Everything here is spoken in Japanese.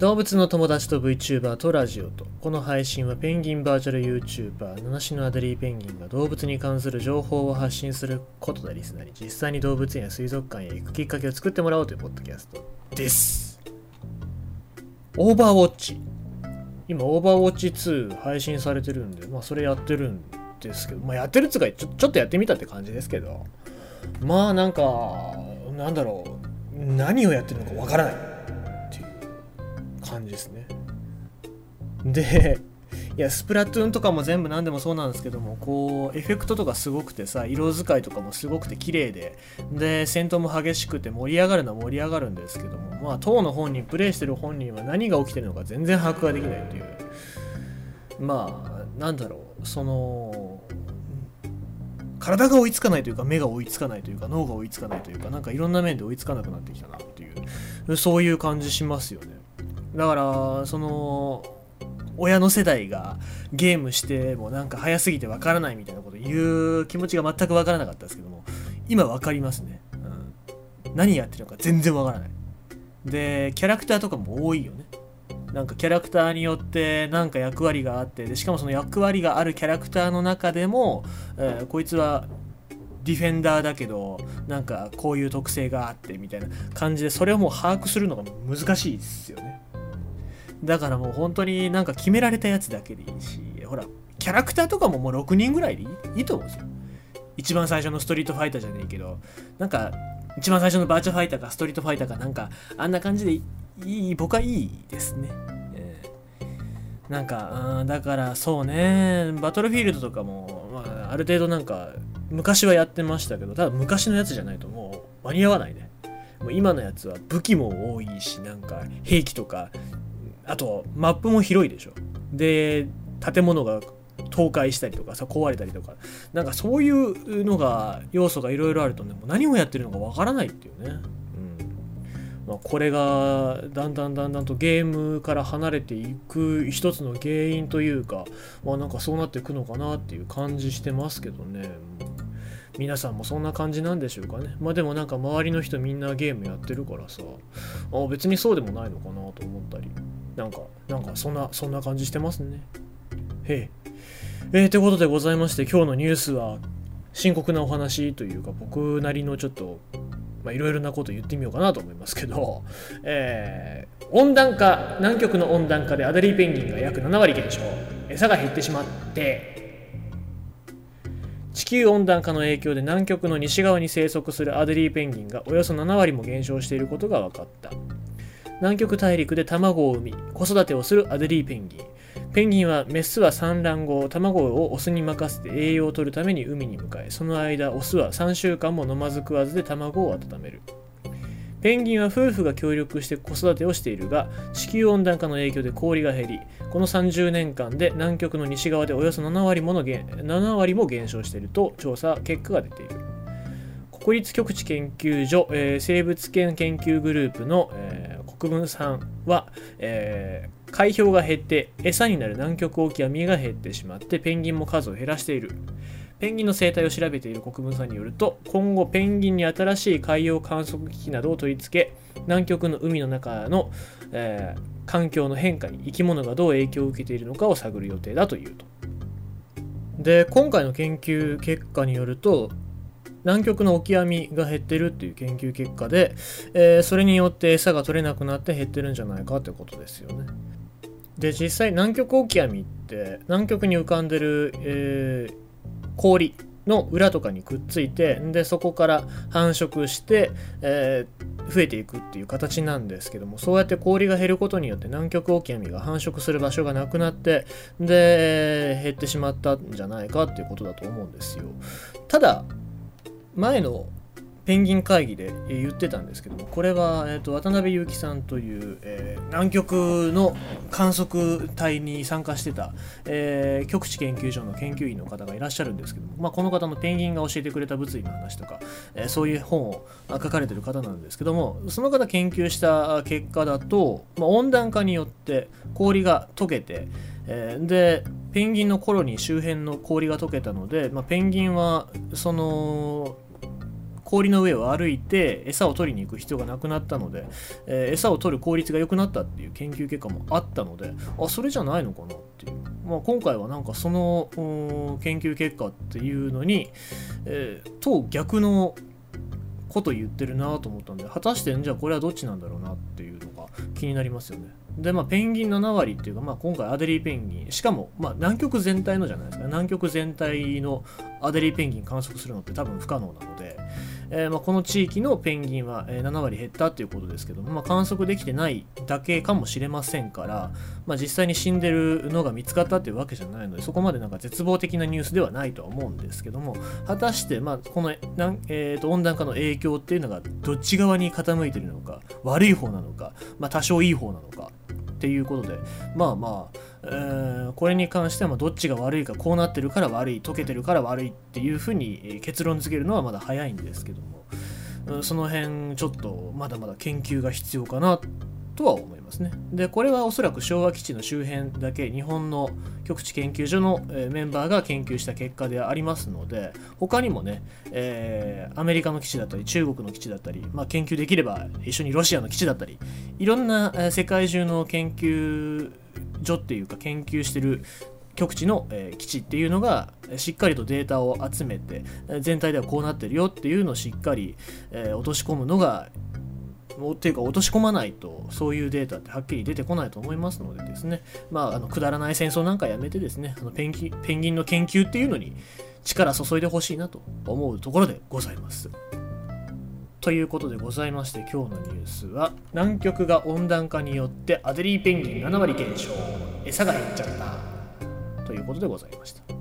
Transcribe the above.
動物の友達と VTuber とラジオと。この配信はペンギンバーチャル YouTuber 七種のアデリーペンギンが動物に関する情報を発信することでリスナーに実際に動物園や水族館へ行くきっかけを作ってもらおうというポッドキャストです。オーバーウォッチ。今オーバーウォッチ2配信されてるんでまあそれやってるんですけどまあやってるっつかちょちょっとやってみたって感じですけど。まあなんかなんだろう。何をやってるのかわからない。感じですね。でいやスプラトゥーンとかも全部何でもそうなんですけどもこうエフェクトとかすごくてさ色使いとかもすごくて綺麗でで戦闘も激しくて盛り上がるのは盛り上がるんですけどもまあ当の本人プレイしてる本人は何が起きてるのか全然把握ができないという。まあなんだろうその体が追いつかないというか目が追いつかないというか脳が追いつかないというかなんかいろんな面で追いつかなくなってきたなっていうそういう感じしますよね。だからその親の世代がゲームしてもなんか早すぎてわからないみたいなこと言う気持ちが全くわからなかったですけども今わかりますね、うん、何やってるのか全然わからない。でキャラクターとかも多いよね。なんかキャラクターによってなんか役割があってでしかもその役割があるキャラクターの中でも、えー、こいつはディフェンダーだけどなんかこういう特性があってみたいな感じでそれをもう把握するのが難しいですよね。だからもう本当になんか決められたやつだけでいいしほらキャラクターとかももう6人ぐらいでいいと思うんですよ。一番最初のストリートファイターじゃねえけどなんか一番最初のバーチャファイターかストリートファイターかなんかあんな感じでいい僕はいいですね、えー、なんかだからそうね。バトルフィールドとかも、まあ、ある程度なんか昔はやってましたけどただ昔のやつじゃないともう間に合わないね。もう今のやつは武器も多いしなんか兵器とかあとマップも広いでしょ。で建物が倒壊したりとかさ壊れたりとか。なんかそういうのが要素がいろいろあるとねもう何をやってるのかわからないっていうね、うん。まあ、これがだんだんだんだんとゲームから離れていく一つの原因というかまあなんかそうなっていくのかなっていう感じしてますけどね。皆さんもそんな感じなんでしょうかね。まあでもなんか周りの人みんなゲームやってるからさあ別にそうでもないのかなと思ったり。なんかなんかそんなそんな感じしてますね。へえ。えー、ということでございまして今日のニュースは深刻なお話というか僕なりのちょっとまあいろいろなこと言ってみようかなと思いますけど、えー、温暖化南極の温暖化でアデリーペンギンが約7割減少。餌が減ってしまって地球温暖化の影響で南極の西側に生息するアデリーペンギンがおよそ7割も減少していることが分かった。南極大陸で卵を産み子育てをするアデリーペンギン。ペンギンはメスは産卵後卵をオスに任せて栄養を取るために海に向かいその間オスは3週間も飲まず食わずで卵を温める。ペンギンは夫婦が協力して子育てをしているが地球温暖化の影響で氷が減りこの30年間で南極の西側でおよそ7割もの7割も減少していると調査結果が出ている。国立極地研究所、えー、生物圏研究グループの、えー、国分さんは、えー海氷が減って餌になる南極オキアミが減ってしまってペンギンも数を減らしている。ペンギンの生態を調べている国分さんによると今後ペンギンに新しい海洋観測機器などを取り付け南極の海の中の、えー、環境の変化に生き物がどう影響を受けているのかを探る予定だというと。で今回の研究結果によると南極のオキアミが減ってるっていう研究結果で、えー、それによって餌が取れなくなって減ってるんじゃないかってことですよね。で実際南極オキアミって南極に浮かんでる、えー、氷の裏とかにくっついてでそこから繁殖して、えー、増えていくっていう形なんですけどもそうやって氷が減ることによって南極オキアミが繁殖する場所がなくなってで減ってしまったんじゃないかっていうことだと思うんですよただ前のペンギン会議で言ってたんですけどもこれは、えーと、渡辺裕樹さんという、えー、南極の観測隊に参加してた、えー、極地研究所の研究員の方がいらっしゃるんですけども、まあ、この方のペンギンが教えてくれた物理の話とか、えー、そういう本を書かれてる方なんですけどもその方研究した結果だと、まあ、温暖化によって氷が溶けてえー、でペンギンのコロニー周辺の氷が溶けたので、まあ、ペンギンはその氷の上を歩いて餌を取りに行く必要がなくなったので、えー、餌を取る効率が良くなったっていう研究結果もあったのであそれじゃないのかなっていう、まあ、今回はなんかその研究結果っていうのに、えー、と逆のこと言ってるなと思ったんで果たしてじゃあこれはどっちなんだろうなっていうのが気になりますよね。でまあペンギン7割っていうか、まあ、今回アデリーペンギンしかも、まあ、南極全体のじゃないですか。南極全体のアデリーペンギン観測するのって多分不可能なので、えー、まあ、この地域のペンギンは7割減ったっていうことですけど、まあ、観測できてないだけかもしれませんから、まあ、実際に死んでるのが見つかったっていうわけじゃないのでそこまでなんか絶望的なニュースではないとは思うんですけども果たして、まあ、このな、えー、と温暖化の影響っていうのがどっち側に傾いてるのか悪い方なのか、まあ、多少いい方なのかっていうことでまあまあ、えー、これに関してはどっちが悪いかこうなってるから悪い溶けてるから悪いっていうふうに結論付けるのはまだ早いんですけどもその辺ちょっとまだまだ研究が必要かなとは思いますね。で、これはおそらく昭和基地の周辺だけ日本の極地研究所のメンバーが研究した結果でありますので、他にもね、えー、アメリカの基地だったり中国の基地だったり、まあ、研究できれば一緒にロシアの基地だったり、いろんな世界中の研究所っていうか研究してる極地の、え、基地っていうのがしっかりとデータを集めて全体ではこうなってるよっていうのをしっかり、え、落とし込むのがっていうか落とし込まないとそういうデータってはっきり出てこないと思いますのでですねまああのくだらない戦争なんかやめてですねあのペンギペンギンの研究っていうのに力注いでほしいなと思うところでございます。ということでございまして今日のニュースは南極が温暖化によってアデリーペンギン7割減少餌が減っちゃったということでございました。